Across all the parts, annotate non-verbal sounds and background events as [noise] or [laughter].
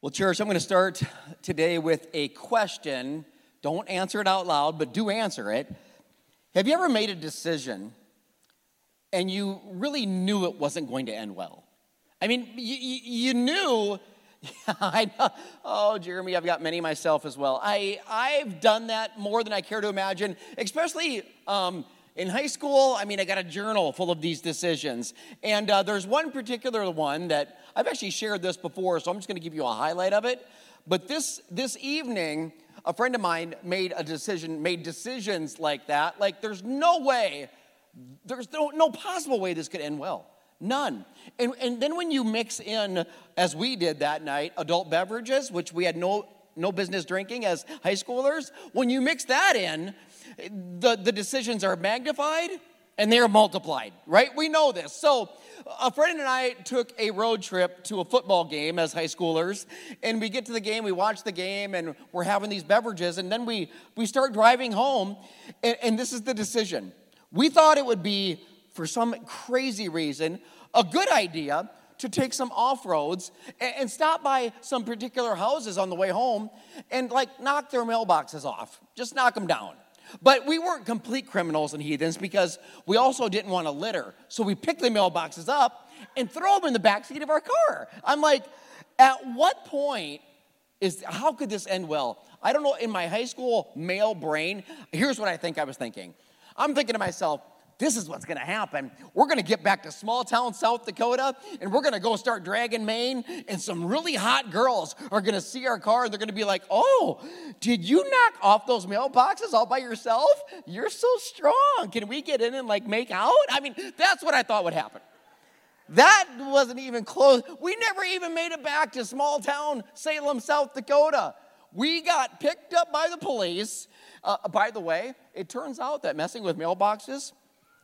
Well, church, I'm going to start today with a question. Don't answer it out loud, but do answer it. Have you ever made a decision and you really knew it wasn't going to end well? I mean, you, you knew. [laughs] I know. Oh, Jeremy, I've got many myself as well. I, I've done that more than I care to imagine, especially um, in high school. I mean, I got a journal full of these decisions. And uh, there's one particular one that I've actually shared this before, so I'm just going to give you a highlight of it. But this this evening, a friend of mine made a decision, made decisions like that. Like there's no way, there's no, no possible way this could end well. None. And, and then when you mix in, as we did that night, adult beverages, which we had no, no business drinking as high schoolers, when you mix that in, the, the decisions are magnified and they are multiplied, right? We know this. So a friend and I took a road trip to a football game as high schoolers, and we get to the game, we watch the game, and we're having these beverages, and then we, we start driving home, and, and this is the decision. We thought it would be, for some crazy reason, a good idea to take some off roads and, and stop by some particular houses on the way home and like knock their mailboxes off, just knock them down. But we weren't complete criminals and heathens because we also didn't want to litter. So we picked the mailboxes up and throw them in the back seat of our car. I'm like, at what point is how could this end well? I don't know. In my high school male brain, here's what I think I was thinking. I'm thinking to myself, this is what's going to happen. We're going to get back to small town South Dakota and we're going to go start dragging Main. And some really hot girls are going to see our car and they're going to be like, oh, did you knock off those mailboxes all by yourself? You're so strong. Can we get in and like make out? I mean, that's what I thought would happen. That wasn't even close. We never even made it back to small town Salem, South Dakota. We got picked up by the police. Uh, by the way, it turns out that messing with mailboxes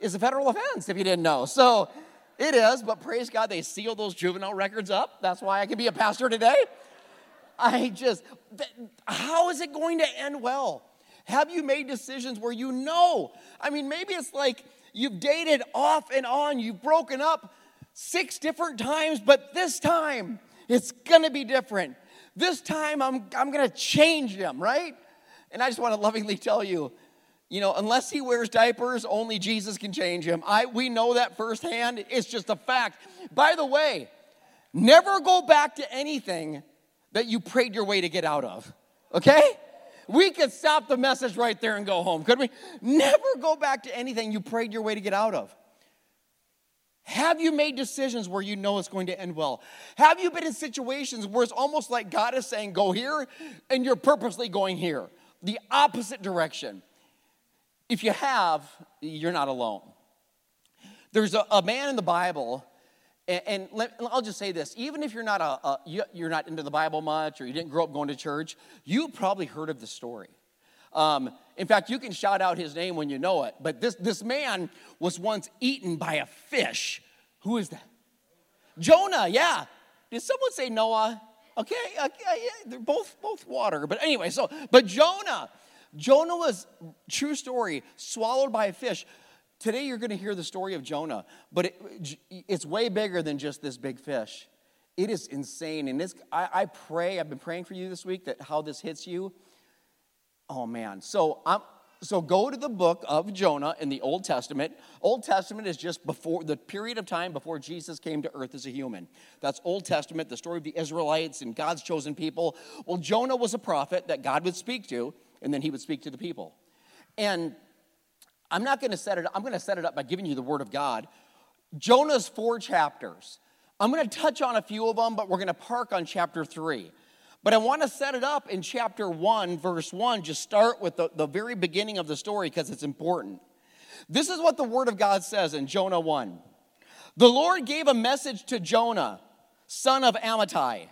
is a federal offense if you didn't know. So it is, but praise God, they seal those juvenile records up. That's why I can be a pastor today. I just, how is it going to end well? Have you made decisions where you know? I mean, maybe it's like you've dated off and on, you've broken up six different times, but this time it's gonna be different. This time I'm, I'm gonna change them, right? And I just wanna lovingly tell you, you know, unless he wears diapers, only Jesus can change him. I, we know that firsthand. It's just a fact. By the way, never go back to anything that you prayed your way to get out of, okay? We could stop the message right there and go home, could we? Never go back to anything you prayed your way to get out of. Have you made decisions where you know it's going to end well? Have you been in situations where it's almost like God is saying, go here, and you're purposely going here, the opposite direction? If you have, you're not alone. There's a, a man in the Bible, and, and let, I'll just say this: even if you're not a, a you, you're not into the Bible much, or you didn't grow up going to church, you probably heard of the story. Um, in fact, you can shout out his name when you know it. But this, this man was once eaten by a fish. Who is that? Jonah, yeah. Did someone say Noah? Okay, okay yeah, they're both both water. But anyway, so but Jonah, Jonah was, true story, swallowed by a fish. Today you're going to hear the story of Jonah, but it, it's way bigger than just this big fish. It is insane. And this, I, I, pray, I've been praying for you this week that how this hits you. Oh man. So I'm so go to the book of Jonah in the Old Testament. Old Testament is just before the period of time before Jesus came to earth as a human. That's Old Testament, the story of the Israelites and God's chosen people. Well, Jonah was a prophet that God would speak to and then he would speak to the people. And I'm not going to set it up, I'm going to set it up by giving you the word of God. Jonah's four chapters. I'm going to touch on a few of them, but we're going to park on chapter 3. But I want to set it up in chapter 1, verse 1, just start with the, the very beginning of the story because it's important. This is what the word of God says in Jonah 1. The Lord gave a message to Jonah, son of Amittai.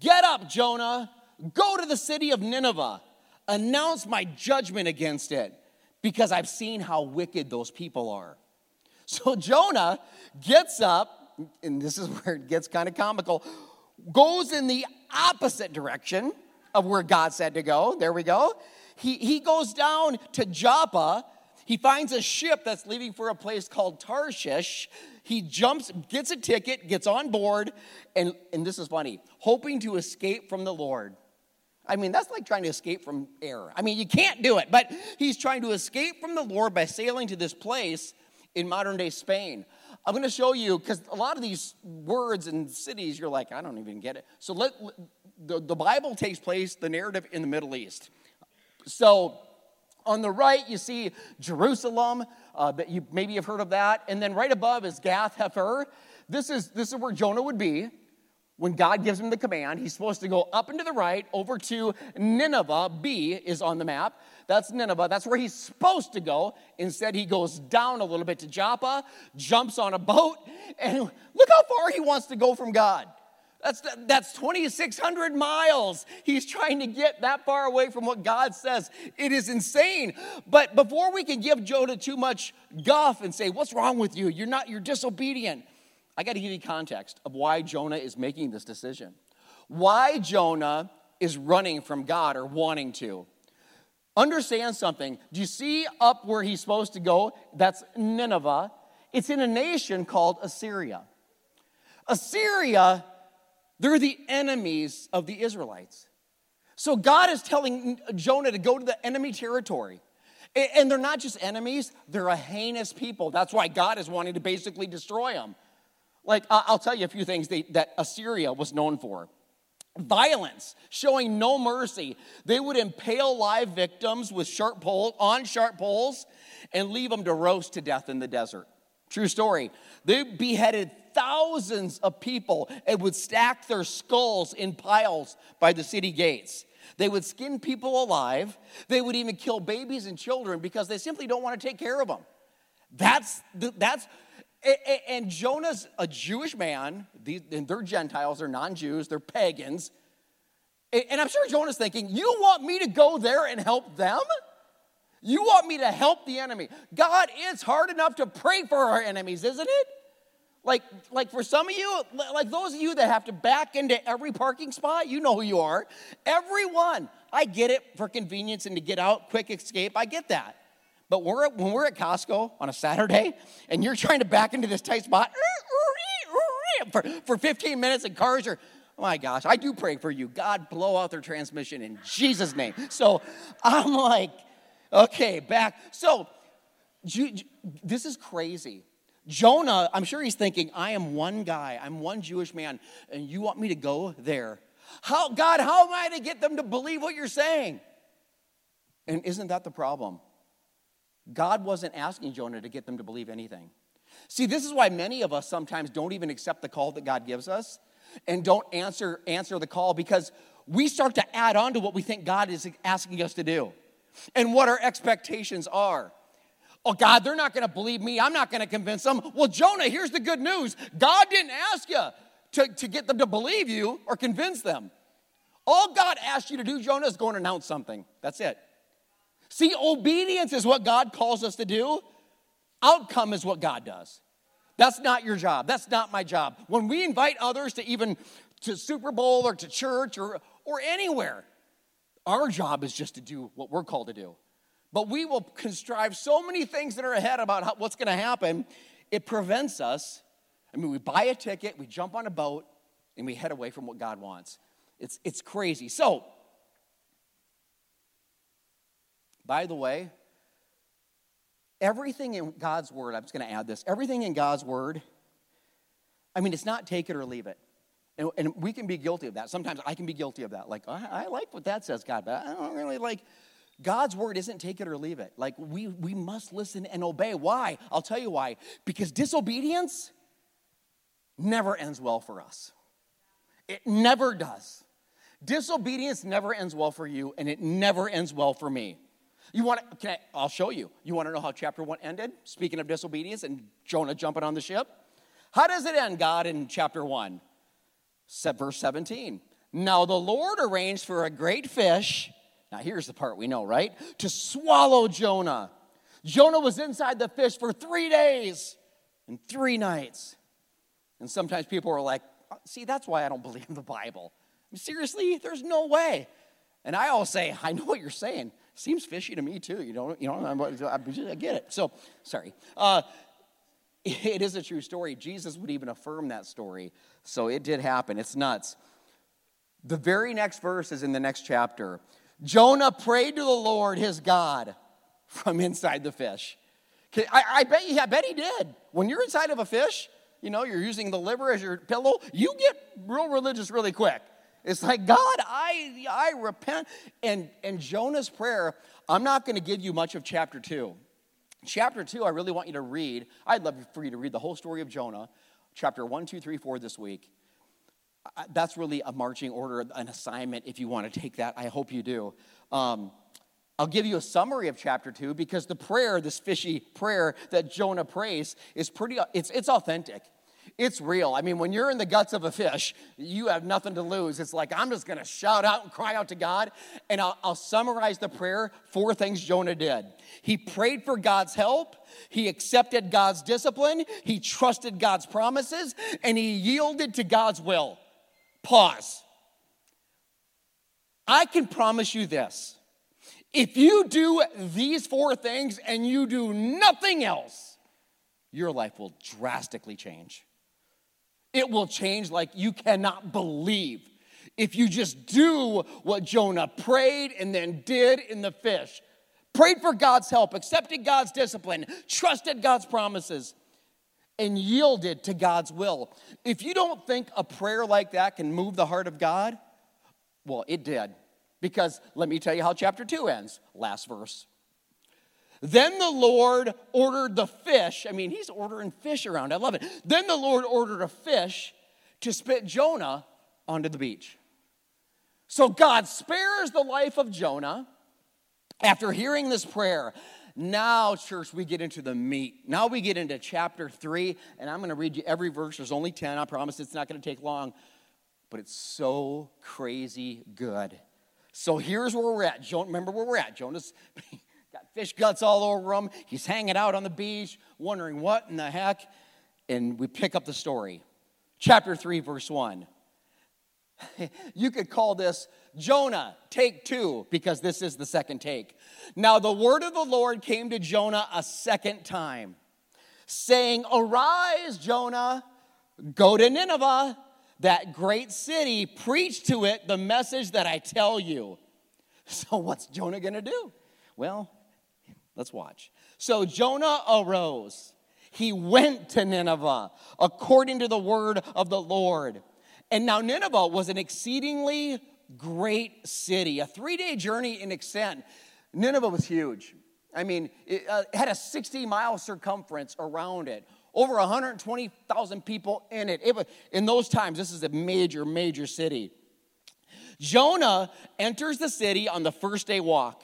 Get up, Jonah. Go to the city of Nineveh announce my judgment against it because I've seen how wicked those people are. [laughs] So Jonah gets up, and this is [laughs] where it gets kind of comical, goes in the opposite direction of where God said to go. There we go. He, he goes down to Joppa. He finds a ship that's leaving for a place called Tarshish. He jumps, gets a ticket, gets on board, and, and this is funny, hoping to escape from the Lord. I mean, that's like trying to escape from error. I mean, you can't do it, but he's trying to escape from the Lord by sailing to this place in modern day Spain. I'm going to show you because a lot of these words and cities, you're like, I don't even get it. So let the, the Bible takes place, the narrative in the Middle East. So on the right, you see Jerusalem. Uh, that you maybe have heard of that, and then right above is Gath Hepher. This is this is where Jonah would be when God gives him the command, he's supposed to go up and to the right over to Nineveh. B is on the map. That's Nineveh. That's where he's supposed to go. Instead, he goes down a little bit to Joppa, jumps on a boat, and look how far he wants to go from God. That's, that's 2,600 miles. He's trying to get that far away from what God says. It is insane. But before we can give Jonah too much guff and say, What's wrong with you? You're not, you're disobedient. I got to give you context of why Jonah is making this decision. Why Jonah is running from God or wanting to. Understand something. Do you see up where he's supposed to go? That's Nineveh. It's in a nation called Assyria. Assyria, they're the enemies of the Israelites. So God is telling Jonah to go to the enemy territory. And they're not just enemies, they're a heinous people. That's why God is wanting to basically destroy them. Like, I'll tell you a few things that Assyria was known for violence, showing no mercy. They would impale live victims with sharp poles on sharp poles and leave them to roast to death in the desert. True story. They beheaded thousands of people and would stack their skulls in piles by the city gates. They would skin people alive. They would even kill babies and children because they simply don't want to take care of them. That's, that's and Jonah's a Jewish man, and they're Gentiles, they're non Jews, they're pagans. And I'm sure Jonah's thinking, You want me to go there and help them? You want me to help the enemy? God, it's hard enough to pray for our enemies, isn't it? Like, like for some of you, like those of you that have to back into every parking spot, you know who you are. Everyone. I get it for convenience and to get out, quick escape. I get that. But we're when we're at Costco on a Saturday and you're trying to back into this tight spot for, for 15 minutes and cars are, oh my gosh, I do pray for you. God, blow out their transmission in Jesus' name. So I'm like, okay, back. So this is crazy. Jonah, I'm sure he's thinking, I am one guy, I'm one Jewish man, and you want me to go there. How, God, how am I to get them to believe what you're saying? And isn't that the problem? God wasn't asking Jonah to get them to believe anything. See, this is why many of us sometimes don't even accept the call that God gives us and don't answer, answer the call because we start to add on to what we think God is asking us to do and what our expectations are. Oh, God, they're not going to believe me. I'm not going to convince them. Well, Jonah, here's the good news God didn't ask you to, to get them to believe you or convince them. All God asked you to do, Jonah, is go and announce something. That's it. See, obedience is what God calls us to do, outcome is what God does. That's not your job. That's not my job. When we invite others to even to Super Bowl or to church or, or anywhere, our job is just to do what we're called to do. But we will contrive so many things that are ahead about how, what's going to happen, it prevents us. I mean, we buy a ticket, we jump on a boat, and we head away from what God wants. It's, it's crazy. So, By the way, everything in God's word, I'm just going to add this everything in God's word, I mean, it's not take it or leave it. And, and we can be guilty of that. Sometimes I can be guilty of that. Like, I, I like what that says, God, but I don't really like. God's word isn't take it or leave it. Like, we, we must listen and obey. Why? I'll tell you why. Because disobedience never ends well for us. It never does. Disobedience never ends well for you, and it never ends well for me. You want to, can I, I'll show you. You want to know how chapter one ended? Speaking of disobedience and Jonah jumping on the ship. How does it end, God, in chapter one? Verse 17. Now the Lord arranged for a great fish. Now here's the part we know, right? To swallow Jonah. Jonah was inside the fish for three days and three nights. And sometimes people are like, see, that's why I don't believe the Bible. Seriously, there's no way. And I always say, I know what you're saying. Seems fishy to me too. You don't, you know, I get it. So, sorry. Uh, [laughs] it is a true story. Jesus would even affirm that story. So it did happen. It's nuts. The very next verse is in the next chapter. Jonah prayed to the Lord his God from inside the fish. I, I, bet, I bet he did. When you're inside of a fish, you know, you're using the liver as your pillow, you get real religious really quick. It's like, God, I, I repent. And, and Jonah's prayer, I'm not going to give you much of chapter two. Chapter two, I really want you to read. I'd love for you to read the whole story of Jonah, chapter one, two, three, four this week. That's really a marching order, an assignment if you want to take that. I hope you do. Um, I'll give you a summary of chapter two because the prayer, this fishy prayer that Jonah prays, is pretty, it's, it's authentic. It's real. I mean, when you're in the guts of a fish, you have nothing to lose. It's like, I'm just going to shout out and cry out to God. And I'll, I'll, summarize the prayer four things Jonah did. He prayed for God's help, he accepted God's discipline, he trusted God's promises, and he yielded to God's will. Pause. I can promise you this if you do these four things and you do nothing else, your life will drastically change. It will change like you cannot believe. If you just do what Jonah prayed and then did in the fish, prayed for God's help, accepted God's discipline, trusted God's promises, and yielded to God's will. If you don't think a prayer like that can move the heart of God, well, it did. Because let me tell you how chapter 2 ends. Last verse. Then the Lord ordered the fish. I mean, he's ordering fish around. I love it. Then the Lord ordered a fish to spit Jonah onto the beach. So God spares the life of Jonah after hearing this prayer. Now, church, we get into the meat. Now we get into chapter three, and I'm going to read you every verse. There's only 10. I promise it's not going to take long, but it's so crazy good. So here's where we're at. Remember where we're at. Jonah's fish guts all over him. He's hanging out on the beach, wondering what in the heck. And we pick up the story. Chapter 3, verse 1. [laughs] you could call this Jonah, take two, because this is the second take. Now, the word of the Lord came to Jonah a second time, saying, Arise, Jonah, go to Nineveh that great city, preach to it the message that I tell you. [laughs] So, what's Jonah gonna do? Well, let's watch. So, Jonah arose. He went to Nineveh according to the word of the Lord. And now, Nineveh was an exceedingly great city, a three day journey in extent. Nineveh was huge. I mean, it uh, had a 60 mile circumference around it over 120,000 people in it. it was, in those times, this is a major, major city. Jonah enters the city on the first day walk.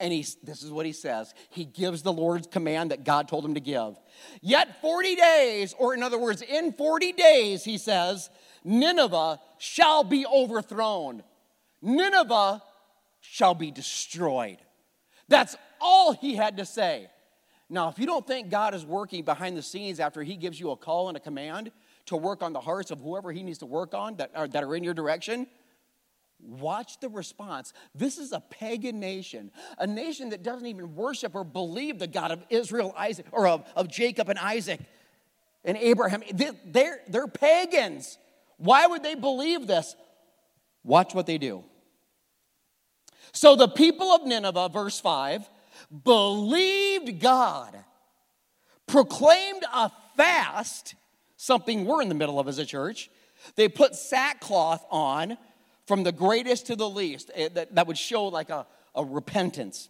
And he, this is what he says. He gives the Lord's command that God told him to give. Yet 40 days, or in other words, in 40 days, he says, Nineveh shall be overthrown. Nineveh shall be destroyed. That's all he had to say. Now, if you don't think God is working behind the scenes after He gives you a call and a command to work on the hearts of whoever He needs to work on that are, that are in your direction, watch the response. This is a pagan nation, a nation that doesn't even worship or believe the God of Israel, Isaac, or of, of Jacob and Isaac and Abraham. They're, they're pagans. Why would they believe this? Watch what they do. So the people of Nineveh, verse 5, believed God, proclaimed a fast, something we're in the middle of as a church. They put sackcloth on from the greatest to the least. Eh, that, that would show like a, a repentance.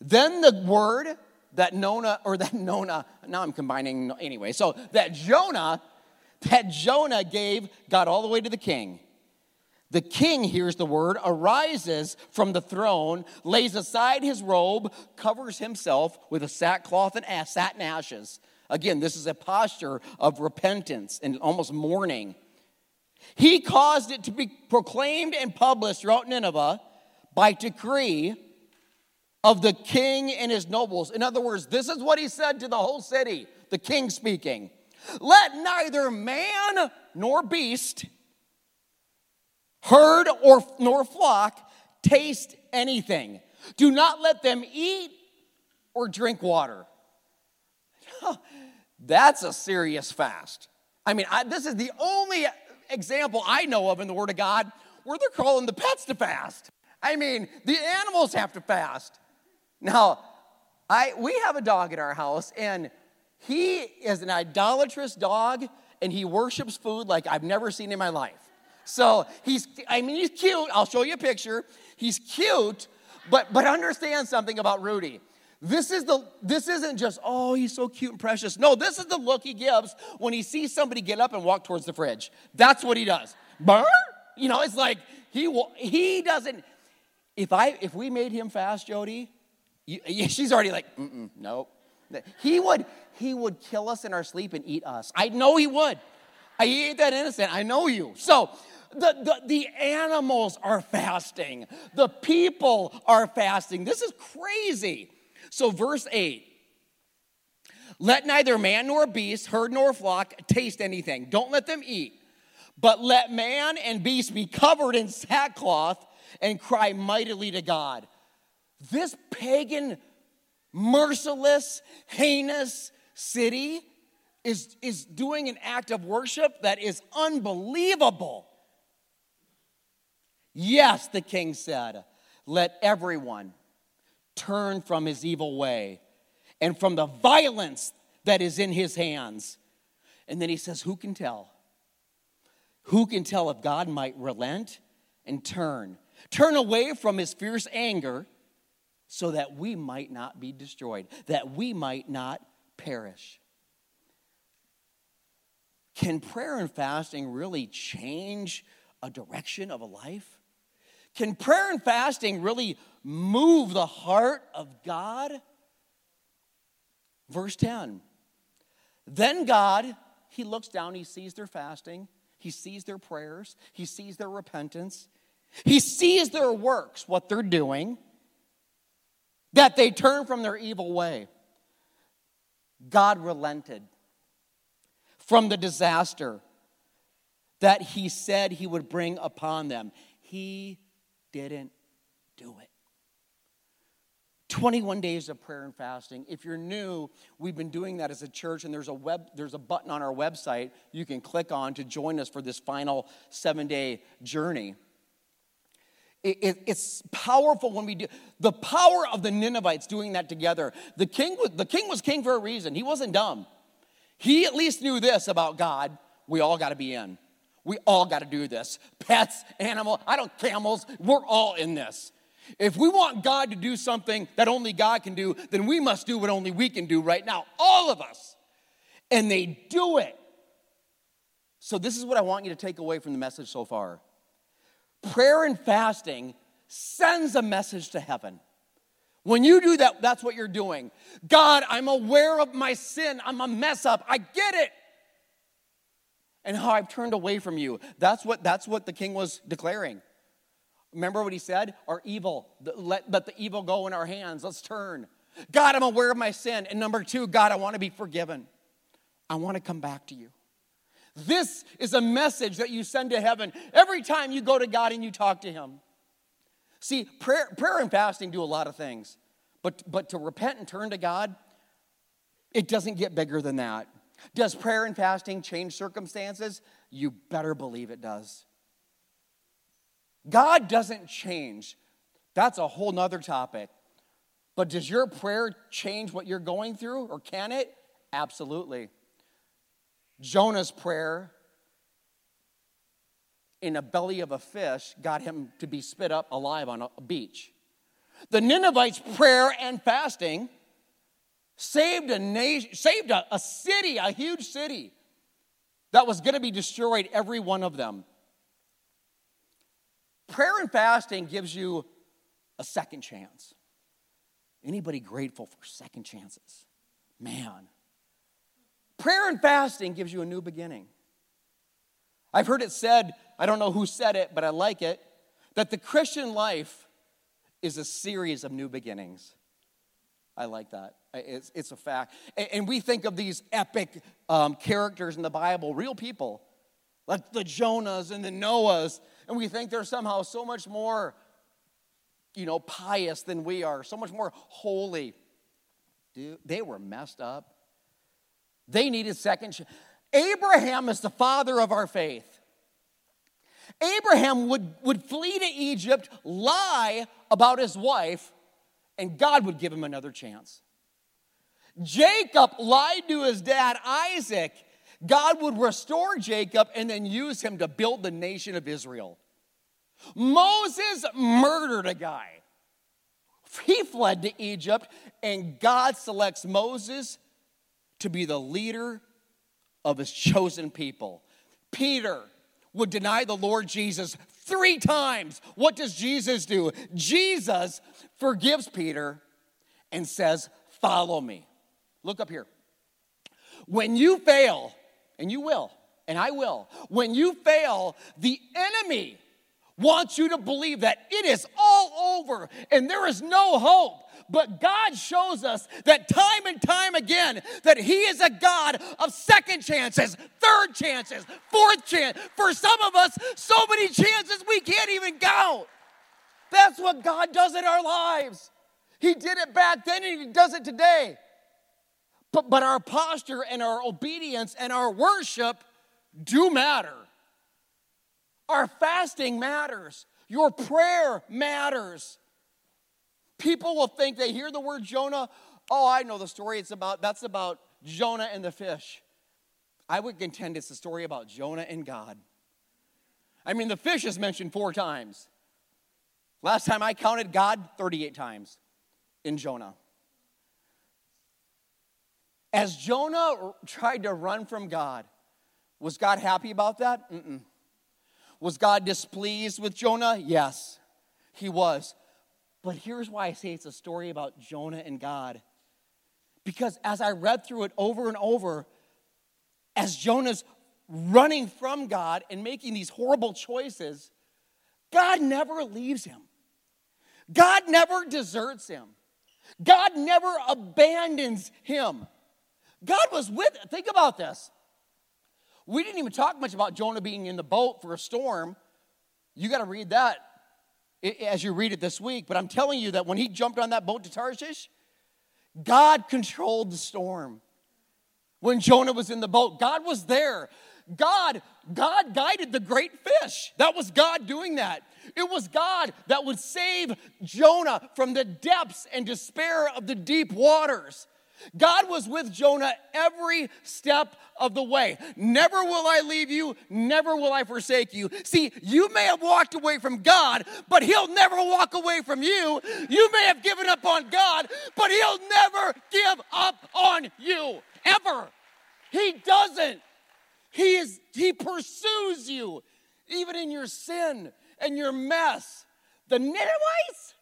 Then the word that Nona, or that Nona, now I'm combining anyway, so that Jonah, that Jonah gave got all the way to the king. The king hears the word, arises from the throne, lays aside his robe, covers himself with a sackcloth and satin ashes. Again, this is a posture of repentance and almost mourning. He caused it to be proclaimed and published throughout Nineveh by decree of the king and his nobles. In other words, this is what he said to the whole city, the king speaking. Let neither man nor beast herd or nor flock taste anything. Do not let them eat or drink water. [laughs] That's a serious fast. I mean, I, this is the only example I know of in the Word of God where they're calling the pets to fast. I mean, the animals have to fast. Now, I, we have a dog at our house, and he is an idolatrous dog, and he worships food like I've never seen in my life. So he's, I mean, he's cute. I'll show you a picture. He's cute, but but understand something about Rudy. This is the this isn't just oh he's so cute and precious. No, this is the look he gives when he sees somebody get up and walk towards the fridge. That's what he does. Burr? You know, it's like he will, he doesn't. If I if we made him fast, Jody, you, [laughs] she's already like mm nope. He would he would kill us in our sleep and eat us. I know he would. I ain't that innocent. I know you. So the, the, the animals are fasting. The people are fasting. This is crazy. So, verse 8 let neither man nor beast, herd nor flock taste anything. Don't let them eat. But let man and beast be covered in sackcloth and cry mightily to God. This pagan, merciless, heinous city is, is doing an act of worship that is unbelievable. Yes, the king said, let everyone turn from his evil way and from the violence that is in his hands. And then he says, Who can tell? Who can tell if God might relent and turn? Turn away from his fierce anger so that we might not be destroyed, that we might not perish. Can prayer and fasting really change a direction of a life? Can prayer and fasting really move the heart of God? Verse 10 Then God, He looks down, He sees their fasting, He sees their prayers, He sees their repentance, He sees their works, what they're doing, that they turn from their evil way. God relented from the disaster that He said He would bring upon them. He didn't do it. 21 days of prayer and fasting. If you're new, we've been doing that as a church, and there's a web, there's a button on our website you can click on to join us for this final seven-day journey. It, it, it's powerful when we do the power of the Ninevites doing that together. The king, the king was king for a reason. He wasn't dumb. He at least knew this about God. We all got to be in. We all got to do this. Pets, animal, I don't camels, we're all in this. If we want God to do something that only God can do, then we must do what only we can do right now, all of us. And they do it. So, this is what I want you to take away from the message so far prayer and fasting sends a message to heaven. When you do that, that's what you're doing. God, I'm aware of my sin. I'm a mess up. I get it and how I've turned away from you. That's what, that's what the king was declaring. Remember what he said? Our evil, let, let the evil go in our hands. Let's turn. God, I'm aware of my sin. And number two, God, I want to be forgiven. I want to come back to you. This is a message that you send to heaven every time you go to God and you talk to Him. See, prayer, prayer and fasting do a lot of things, but, but to repent and turn to God, it doesn't get bigger than that. Does prayer and fasting change circumstances? You better believe it does. God doesn't change. That's a whole nother topic. But does your prayer change what you're going through, or can it? Absolutely. Jonah's prayer in a belly of a fish got him to be spit up alive on a beach. The Ninevites' prayer and fasting saved a nation, saved a, a city, a huge city that was going to be destroyed, every one of them. Prayer and fasting gives you a second chance. Anybody grateful for second chances? Man. Prayer and fasting gives you a new beginning. I've heard it said, I don't know who said it, but I like it, that the Christian life is a series of new beginnings. I like that. It's, it's a fact. And, and we think of these epic um, characters in the Bible, real people, like the Jonahs and the Noahs, and we think they're somehow so much more, you know, pious than we are, so much more holy. Dude, they were messed up. They needed second. Abraham is the father of our faith. Abraham would, would flee to Egypt, lie about his wife, and God would give him another chance. Jacob lied to his dad, Isaac. God would restore Jacob and then use him to build the nation of Israel. Moses murdered a guy. He fled to Egypt, and God selects Moses to be the leader of his chosen people. Peter would deny the Lord Jesus three times. What does Jesus do? Jesus forgives Peter and says, Follow me. Look up here. When you fail, and you will, and I will, when you fail, the enemy wants you to believe that it is all over and there is no hope. But God shows us that time and time again that He is a God of second chances, third chances, fourth chance. For some of us, so many chances we can't even count. That's what God does in our lives. He did it back then and He does it today. But, but our posture and our obedience and our worship do matter. Our fasting matters. Your prayer matters. People will think they hear the word Jonah. Oh, I know the story. It's about that's about Jonah and the fish. I would contend it's a story about Jonah and God. I mean, the fish is mentioned four times. Last time I counted God 38 times in Jonah. As Jonah tried to run from God, was God happy about that? Mm-mm. Was God displeased with Jonah? Yes, he was. But here's why I say it's a story about Jonah and God. Because as I read through it over and over, as Jonah's running from God and making these horrible choices, God never leaves him. God never deserts him. God never abandons him. God was with, think about this. We didn't even talk much about Jonah being in the boat for a storm. You got to read that as you read it this week. But I'm telling you that when he jumped on that boat to Tarshish, God controlled the storm. When Jonah was in the boat, God was there. God, God guided the great fish. That was God doing that. It was God that would save Jonah from the depths and despair of the deep waters. God was with Jonah every step of the way. Never will I leave you, never will I forsake you. See, you may have walked away from God, but He'll never walk away from you. You may have given up on God, but He'll never give up on you, ever. He doesn't. He is he pursues you even in your sin and your mess. The Ninevites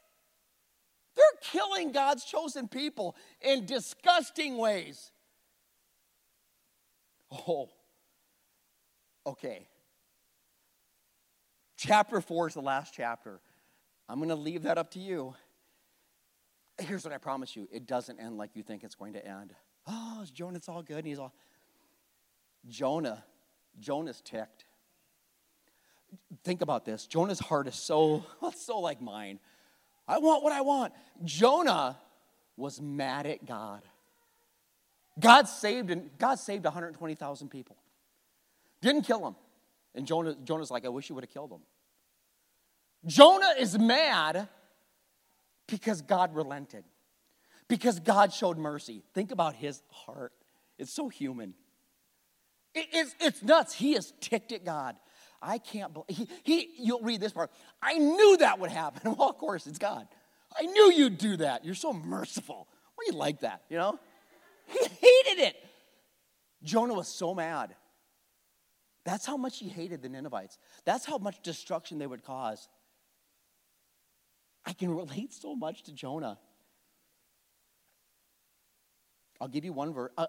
they're killing God's chosen people in disgusting ways. Oh, okay. Chapter four is the last chapter. I'm going to leave that up to you. Here's what I promise you it doesn't end like you think it's going to end. Oh, Jonah, it's all good. And he's all. Jonah, Jonah's ticked. Think about this. Jonah's heart is so, [laughs] so like mine. I want what I want. Jonah was mad at God. God saved and God saved 120,000 people. Didn't kill them. And Jonah, Jonah's like, I wish you would have killed them. Jonah is mad because God relented. Because God showed mercy. Think about his heart. It's so human. It, it's, it's nuts. He is ticked at God. I can't believe, he, he, you'll read this part. I knew that would happen. [laughs] Well, of course, it's God. I knew you'd do that. You're so merciful. Why do you like that, you know? [laughs] He hated it. Jonah was so mad. That's how much he hated the Ninevites. That's how much destruction they would cause. I can relate so much to Jonah. I'll give you one verse. Uh,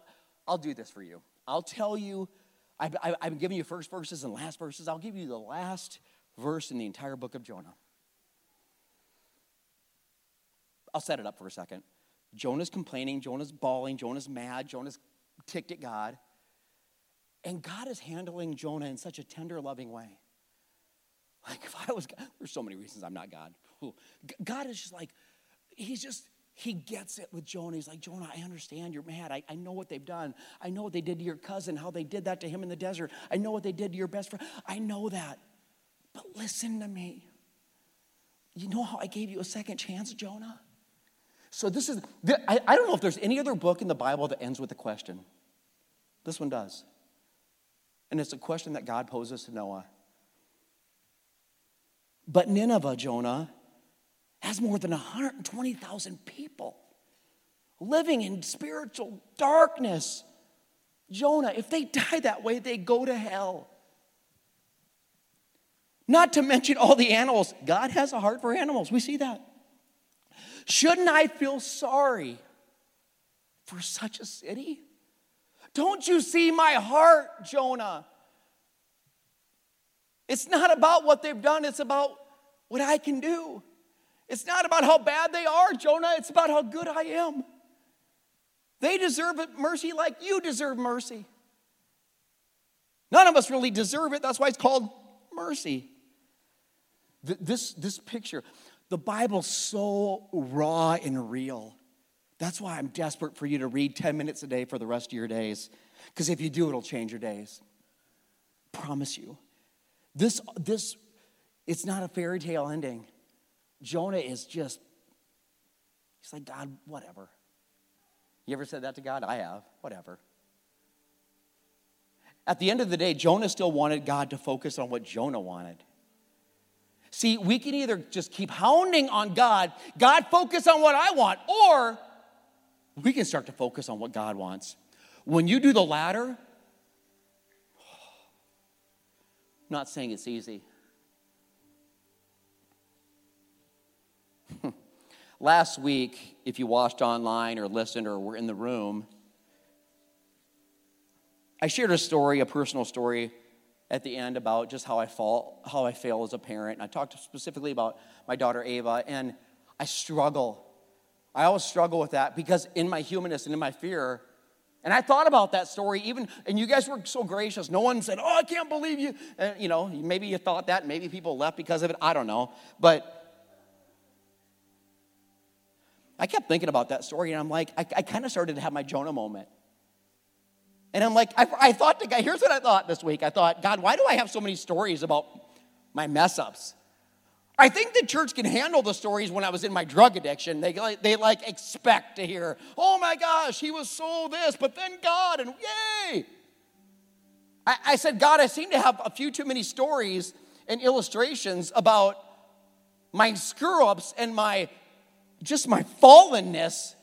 I'll do this for you. I'll tell you I've, I've giving you first verses and last verses. I'll give you the last verse in the entire book of Jonah. I'll set it up for a second. Jonah's complaining, Jonah's bawling, Jonah's mad, Jonah's ticked at God. And God is handling Jonah in such a tender, loving way. Like if I was God, there's so many reasons I'm not God. God is just like, he's just, he gets it with Jonah. He's like, Jonah, I understand you're mad. I, I know what they've done. I know what they did to your cousin, how they did that to him in the desert. I know what they did to your best friend. I know that. But listen to me. You know how I gave you a second chance, Jonah? So this is, I, I don't know if there's any other book in the Bible that ends with a question. This one does. And it's a question that God poses to Noah. But Nineveh, Jonah, has more than 120,000 people living in spiritual darkness. Jonah, if they [laughs] die that way, they go to hell. Not to mention all the animals. God has a heart for animals. We see that. Shouldn't I feel sorry for such a city? Don't you see my heart, Jonah? It's not about what they've done, it's about what I can do. It's not about how bad they are, Jonah, it's about how good I am. They deserve mercy like you deserve mercy. None of us really deserve it. That's why it's called mercy. This, this picture, the Bible's so raw and real. That's why I'm desperate for you to read 10 minutes a day for the rest of your days. Because if you do, it'll change your days. Promise you. This, this, it's not a fairy tale ending. Jonah is just, he's like, God, whatever. You ever said that to God? I have, whatever. At the end of the day, Jonah still wanted God to focus on what Jonah wanted. See, we can either just keep hounding on God, God, focus on what I want, or we can start to focus on what God wants. When you do the latter, [sighs] not saying it's easy. Last week, if you watched online or listened or were in the room, I shared a story, a personal story at the end about just how I fall, how I fail as a parent. And I talked specifically about my daughter Ava, and I struggle. I always struggle with that because in my humanness and in my fear, and I thought about that story even, and you guys were so gracious. No one said, "Oh, I can't believe you." And, you know, maybe you thought that, maybe people left because of it. I don't know, but I kept thinking about that story, and I'm like, I, I kind of started to have my Jonah moment. And I'm like, I, I thought to God, here's what I thought this week. I thought, God, why do I have so many stories about my mess ups? I think the church can handle the stories when I was in my drug addiction. They, they like expect to hear, oh my gosh, he was so this, but then God, and yay. I, I said, God, I seem to have a few too many stories and illustrations about my screw ups and my just my fallenness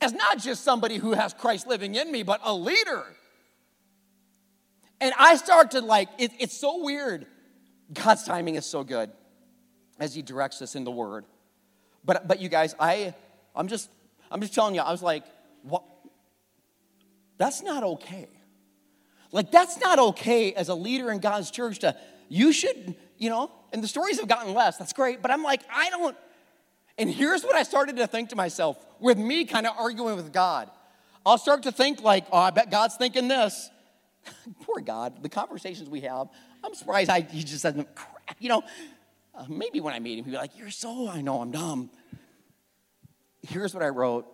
as not just somebody who has Christ living in me, but a leader. And I start to like, it, it's so weird. God's timing is so good as He directs us in the Word. But, but you guys, I, I'm just, I'm just telling you, I was like, what? That's not okay. Like, that's not okay as a leader in God's church to, you should, you know, and the stories have gotten less. That's great. But I'm like, I don't, and here's what I started to think to myself with me kind of arguing with God. I'll start to think, like, oh, I bet God's thinking this. [laughs] Poor God, the conversations we have, I'm surprised I, he just doesn't, you know, uh, maybe when I meet him, he'll be like, You're so, I know I'm dumb. Here's what I wrote.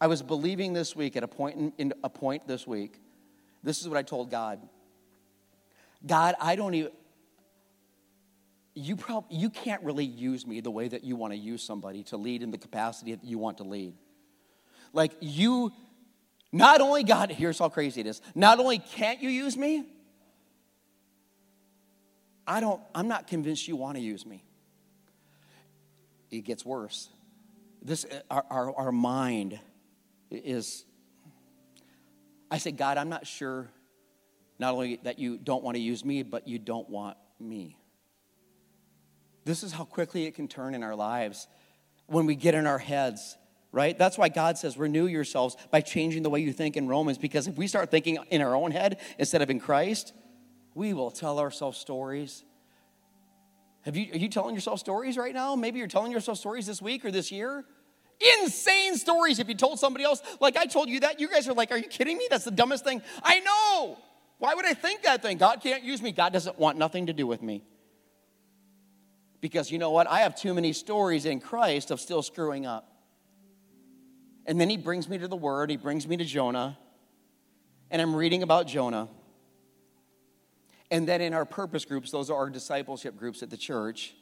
I was believing this week at a point in, in a point this week. This is what I told God. God, I don't even you probably you can't really use me the way that you want to use somebody to lead in the capacity that you want to lead. Like you not only God, here's how crazy it is. Not only can't you use me, I don't I'm not convinced you want to use me. It gets worse. This uh, our, our, our mind is I say, God, I'm not sure not only that you don't want to use me, but you don't want me. This is how quickly it can turn in our lives when we get in our heads, right? That's why God says, renew yourselves by changing the way you think in Romans, because if we start thinking in our own head instead of in Christ, we will tell ourselves stories. Have you, are you telling yourself stories right now? Maybe you're telling yourself stories this week or this year. Insane stories if you told somebody else. Like I told you that, you guys are like, are you kidding me? That's the dumbest thing. I know. Why would I think that thing? God can't use me. God doesn't want nothing to do with me. Because you know what? I have too many stories in Christ of still screwing up. And then he brings me to the word, he brings me to Jonah, and I'm reading about Jonah. And then in our purpose groups, those are our discipleship groups at the church.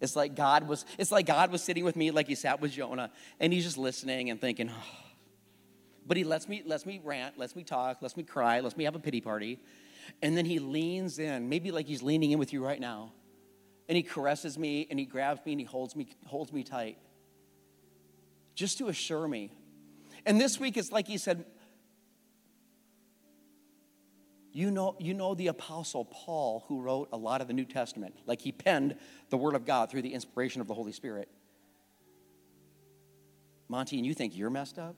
It's like God was, it's like God was sitting with me like he sat with Jonah, and he's just listening and thinking, oh. but he lets me, lets me rant, lets me talk, lets me cry, lets me have a pity party. And then he leans in, maybe like he's leaning in with you right now. And he caresses me and he grabs me and he holds me, holds me tight. Just to assure me. And this week it's like he said, you know, you know the Apostle Paul, who wrote a lot of the New Testament, like he penned the Word of God through the inspiration of the Holy Spirit. Monty, and you think you're messed up?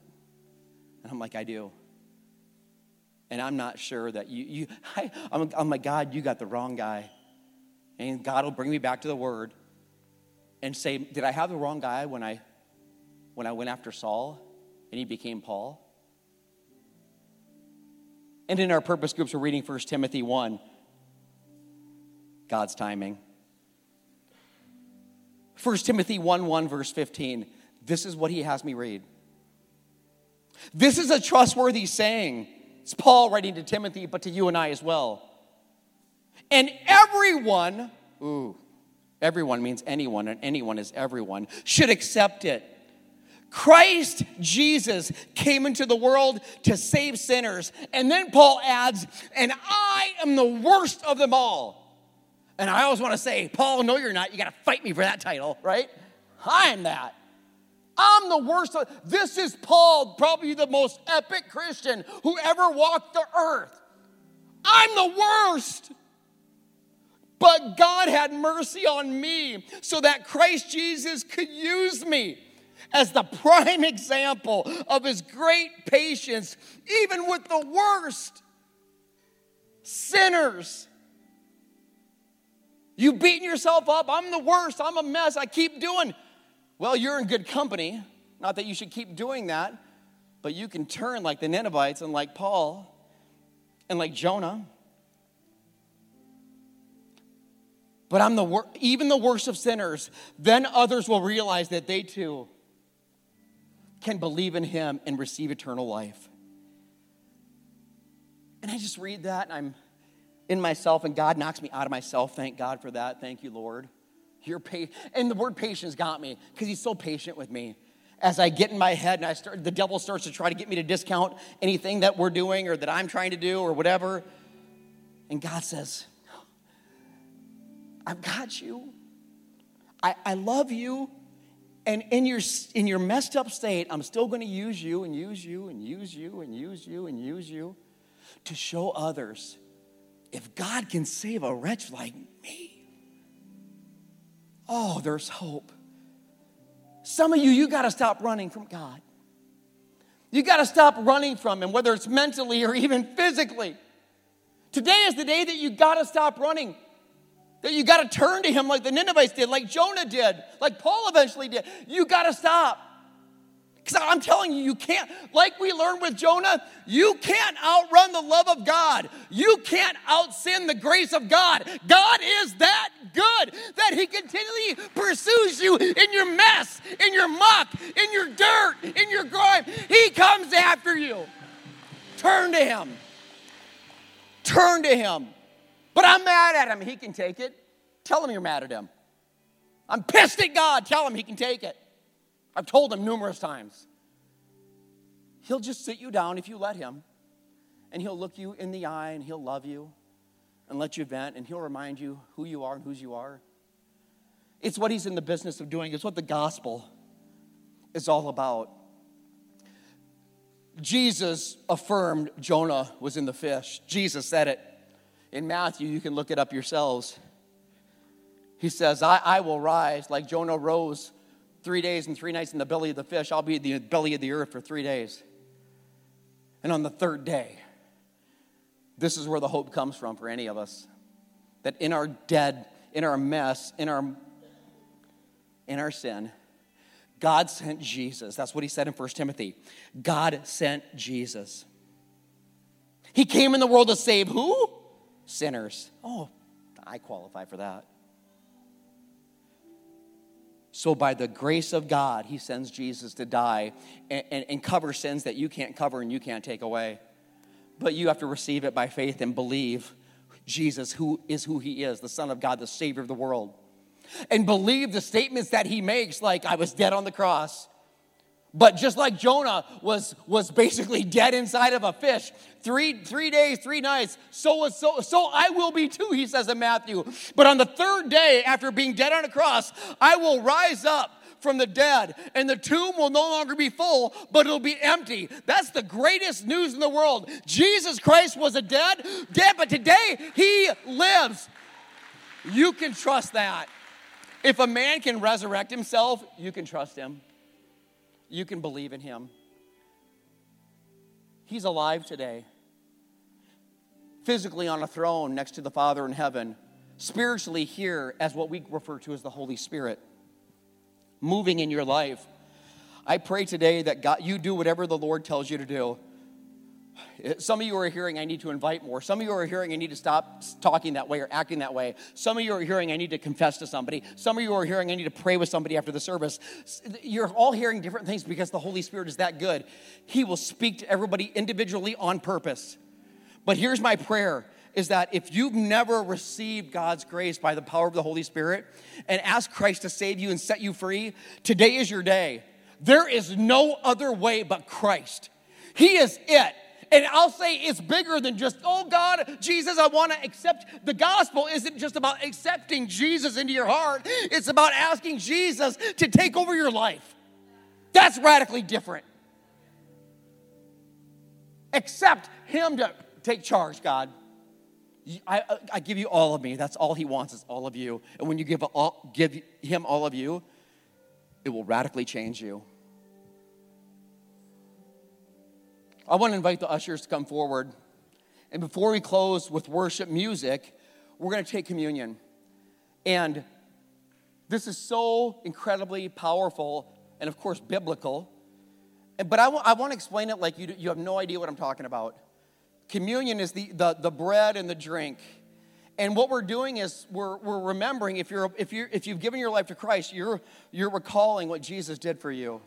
And I'm like, I do. And I'm not sure that you, you [laughs] I, I'm, I'm like, God, you got the wrong guy. And God will bring me back to the Word and say, Did I have the wrong guy when I, when I went after Saul and he became Paul? And in our purpose groups, we're reading 1 Timothy 1. God's timing. 1 Timothy 1 1, verse 15. This is what he has me read. This is a trustworthy saying. It's Paul writing to Timothy, but to you and I as well. And everyone, ooh, everyone means anyone, and anyone is everyone, should accept it. Christ Jesus came into the world to save sinners. And then Paul adds, and I am the worst of them all. And I always want to say, Paul, no, you're not. You got to fight me for that title, right? I am that. I'm the worst. Of, this is Paul, probably the most epic Christian who ever walked the earth. I'm the worst. But God had mercy on me so that Christ Jesus could use me as the [laughs] prime example of his great patience, even with the worst sinners. You beating yourself up, I'm the worst, I'm a mess, I keep doing. Well, you're in good company. Not that you should keep doing that, but you can turn like the Ninevites and like Paul and like Jonah. But I'm the wor- even the worst of sinners. Then others will realize that they too can believe in him and receive eternal life. And I just read that and I'm in myself, and God knocks me out of myself. Thank God for that. Thank you, Lord. You're patient. And the word patience got me because he's so patient with me. As I get in my head and I start, the devil starts to try to get me to discount anything that we're doing or that I'm trying to do or whatever. And God says, I've got you. I, I love you. And in your, in your messed up state, I'm still going to use you and use you and use you and use you and use you to show others if God can save a wretch like me, oh, there's hope. Some of you, you got to stop running from God. You got to stop running from Him, whether it's mentally or even physically. Today is the day that you got to stop running. That you got to turn to him like the Ninevites did, like Jonah did, like Paul eventually did. You got to stop. Because I'm telling you, you can't, like we learned with Jonah, you can't outrun the love of God. You can't outsin the grace of God. God is that good that He continually pursues you in your mess, in your muck, in your dirt, in your grime. He comes after you. Turn to Him. Turn to Him. But I'm mad at him. He can take it. Tell him you're mad at him. I'm pissed at God. Tell him he can take it. I've told him numerous times. He'll just sit you down if you let him, and he'll look you in the eye and he'll love you and let you vent, and he'll remind you who you are and whose you are. It's what he's in the business of doing, it's what the gospel is all about. Jesus affirmed Jonah was in the fish. Jesus said it. In Matthew, you can look it up yourselves. He says, I, I will rise like Jonah rose three days and three nights in the belly of the fish. I'll be in the belly of the earth for three days. And on the third day, this is where the hope comes from for any of us. That in our dead, in our mess, in our in our sin, God sent Jesus. That's what he said in 1 Timothy. God sent Jesus. He came in the world to save who? Sinners. Oh, I qualify for that. So, by the grace of God, He sends Jesus to die and, and, and, cover sins that you can't cover and you can't take away. But you have to receive it by faith and believe Jesus who is who He is, the Son of God, the Savior of the world. And believe the statements that He makes, like, I was dead on the cross. But just like Jonah was, was basically [laughs] dead inside of a fish, three, three days, three nights, so, was, so, so I will be too, he says in Matthew. But on the third day, after being dead on a cross, I will rise up from the dead, and the tomb will no longer be full, but it'll be empty. That's the greatest news in the world. Jesus Christ was a dead, dead, but today he lives. You can trust that. If a man can resurrect himself, you can trust him you can believe in him. He's alive today, physically on a throne next to the Father in heaven, spiritually here as what we refer to as the Holy Spirit, moving in your life. I pray today that God, you do whatever the Lord tells you to do. Some of you are hearing, I need to invite more. Some of you are hearing, I need to stop talking that way or acting that way. Some of you are hearing, I need to confess to somebody. Some of you are hearing, I need to pray with somebody after the service. You're all hearing different things because the Holy Spirit is that good. He will speak to everybody individually on purpose. But here's my prayer is that if you've never received God's grace by the power of the Holy Spirit and asked Christ to save you and set you free, today is your day. There is no other way but Christ. He is it. And I'll say it's bigger than just, oh God, Jesus, I want to accept. The gospel isn't just about accepting Jesus into your heart, it's about asking Jesus to take over your life. That's radically different. Accept Him to take charge, God. I, I, give you all of me. That's all He wants is all of you. And when you give, all, give Him all of you, it will radically change you. I want to invite the ushers to come forward. And before we close with worship music, we're going to take communion. And this is so incredibly powerful and, of course, biblical. But I, w- I want to explain it like you, you have no idea what I'm talking about. Communion is the, the, the bread and the drink. And what we're doing is we're, we're remembering if, you're, if, you're, if you've given your life to Christ, you're, you're recalling what Jesus did for you.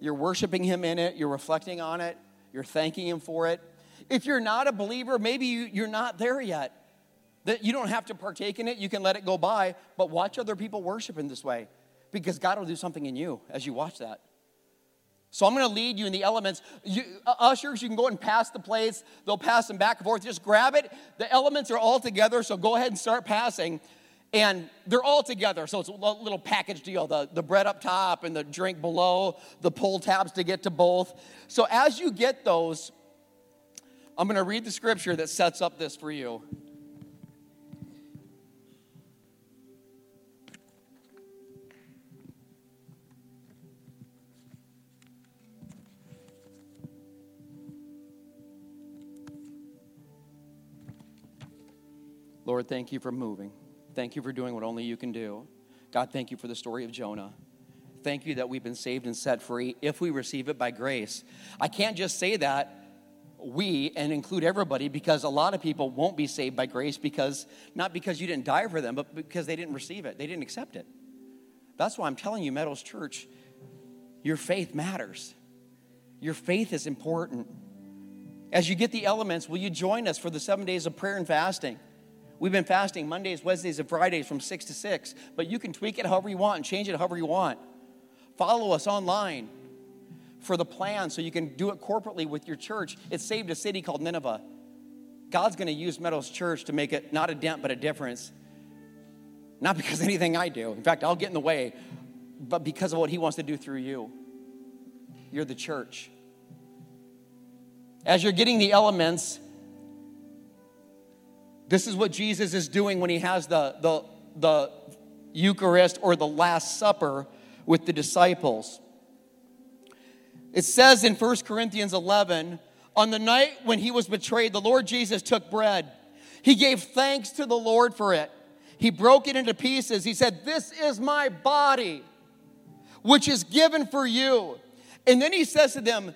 You're worshiping Him in it, you're reflecting on it, you're thanking Him for it. If you're not a believer, maybe you, are not there yet. That you don't have to partake in it, you can let it go by, but watch other people worship in this way because God will do something in you as you watch that. So I'm going to lead you in the elements. You, ushers, you can go and pass the plates. They'll pass them back and forth. Just grab it. The elements are all together, so go ahead and start passing. And they're all together, so it's a little package deal the, the bread up top and the drink below, the pull tabs to get to both. So as you get those, I'm going to read the scripture that sets up this for you. Lord, thank you for moving. Thank you for doing what only you can do. God, thank you for the story of Jonah. Thank you that we've been saved and set free if we receive it by grace. I can't just say that we and include everybody because a lot of people won't be saved by grace because not because you didn't die for them, but because they didn't receive it, they didn't accept it. That's why I'm telling you, Meadows Church, your faith matters. Your faith is important. As you get the elements, will you join us for the seven days of prayer and fasting? We've been fasting Mondays, Wednesdays, and Fridays from 6 to 6, but you can tweak it however you want and change it however you want. Follow us online for the plan so you can do it corporately with your church. It saved a city called Nineveh. God's going to use Meadows Church to make it not a dent, but a difference. Not because anything I do. In fact, I'll get in the way, but because of what He wants to do through you. You're the church. As you're getting the elements, this is what Jesus is doing when he has the, the, the Eucharist or the Last Supper with the disciples. It says in 1 Corinthians 11, on the night when he was betrayed, the Lord Jesus took bread. He gave thanks to the Lord for it. He broke it into pieces. He said, This is my body, which is given for you. And then he says to them,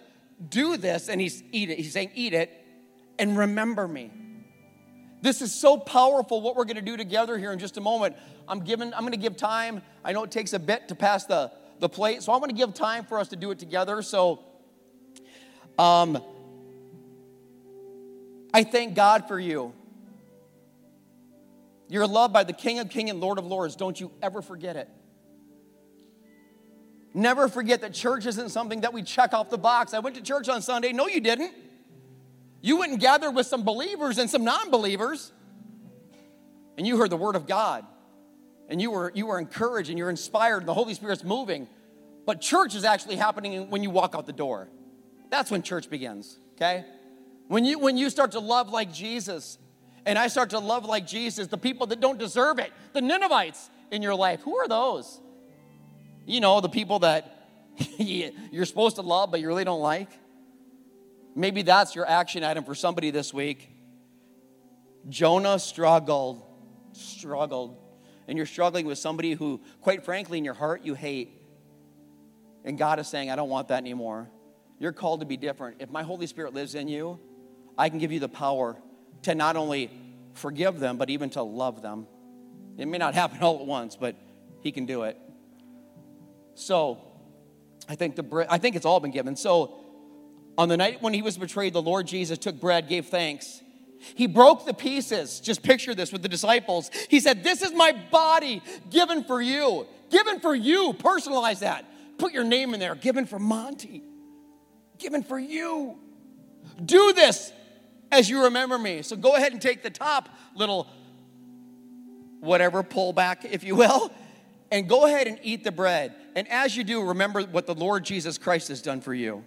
Do this. And he's eat it. He's saying, Eat it and remember me. This is so powerful what we're going to do together here in just a moment. I'm giving I'm going to give time. I know it takes a bit to pass the the plate, so I want to give time for us to do it together. So um I thank God for you. You're loved by the King of Kings and Lord of Lords. Don't you ever forget it. Never forget that church isn't something that we check off the box. I went to church on Sunday. No, you didn't. You went and gathered with some believers and some non believers, and you heard the Word of God, and you were, you were encouraged and you're inspired, and the Holy Spirit's moving. But church is actually happening when you walk out the door. That's when church begins, okay? When you, when you start to love like Jesus, and I start to love like Jesus, the people that don't deserve it, the Ninevites in your life, who are those? You know, the people that [laughs] you're supposed to love, but you really don't like. Maybe that's your action item for somebody this week. Jonah struggled, struggled. And you're struggling with somebody who, quite frankly, in your heart, you hate. And God is saying, I don't want that anymore. You're called to be different. If my Holy Spirit lives in you, I can give you the power to not only forgive them, but even to love them. It may not happen [laughs] all at once, but He can do it. So, I think the I think it's all been given. So, on the night when he was betrayed, the Lord Jesus took bread, gave thanks. He broke the pieces. Just picture this with the disciples. He said, This is my body given for you. Given for you. Personalize that. Put your name in there. Given for Monty. Given for you. Do this as you remember me. So go ahead and take the top little whatever pull back, if you will, and go ahead and eat the bread. And as you do, remember what the Lord Jesus Christ has done for you.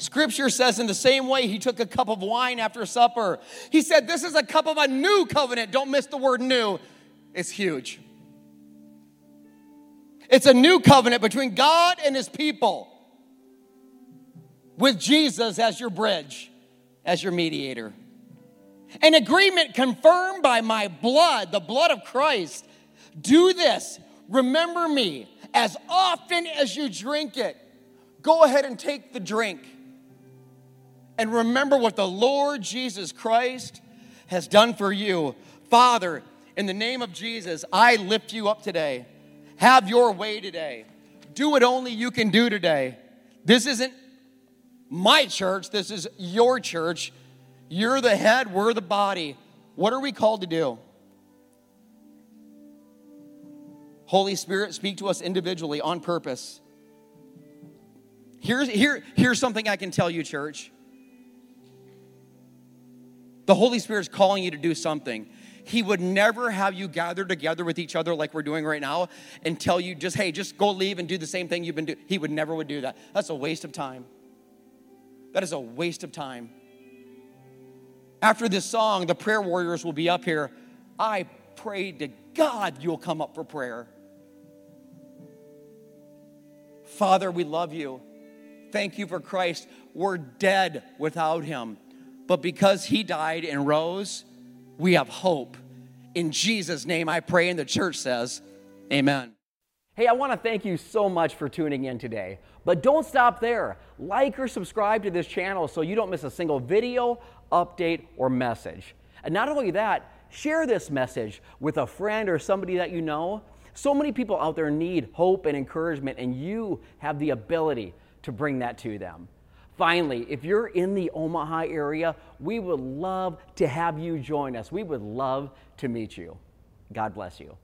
Scripture says, in the same way, he took a cup of wine after supper. He said, This is a cup of a new covenant. Don't miss the word new, it's huge. It's a new covenant between God and his people with Jesus as your bridge, as your mediator. An agreement confirmed by my blood, the blood of Christ. Do this. Remember me as often as you drink it. Go ahead and take the drink and remember what the Lord Jesus Christ has done for you. Father, in the name of Jesus, I lift you up today. Have your way today. Do what only you can do today. This isn't my church, this is your church. You're the head, we're the body. What are we called to do? Holy Spirit, speak to us individually on purpose. Here's, here, here's something I can tell you, church. The Holy Spirit is calling you to do something. He would never have you gather together with each other like we're doing right now and tell you just, hey, just go leave and do the same thing you've been doing. He would never would do that. That's a waste of time. That is a waste of time. After this song, the prayer warriors will be up here. I pray to God you'll come up for prayer. Father, we love you. Thank you for Christ. We're dead without him. But because he died and rose, we have hope. In Jesus' name I pray, and the church says, Amen. Hey, I want to thank you so much for tuning in today. But don't stop there. Like or subscribe to this channel so you don't miss a single video, update, or message. And not only that, share this message with a friend or somebody that you know. So many people out there need hope and encouragement, and you have the ability to bring that to them. Finally, if you're in the Omaha area, we would love to have you join us. We would love to meet you. God bless you.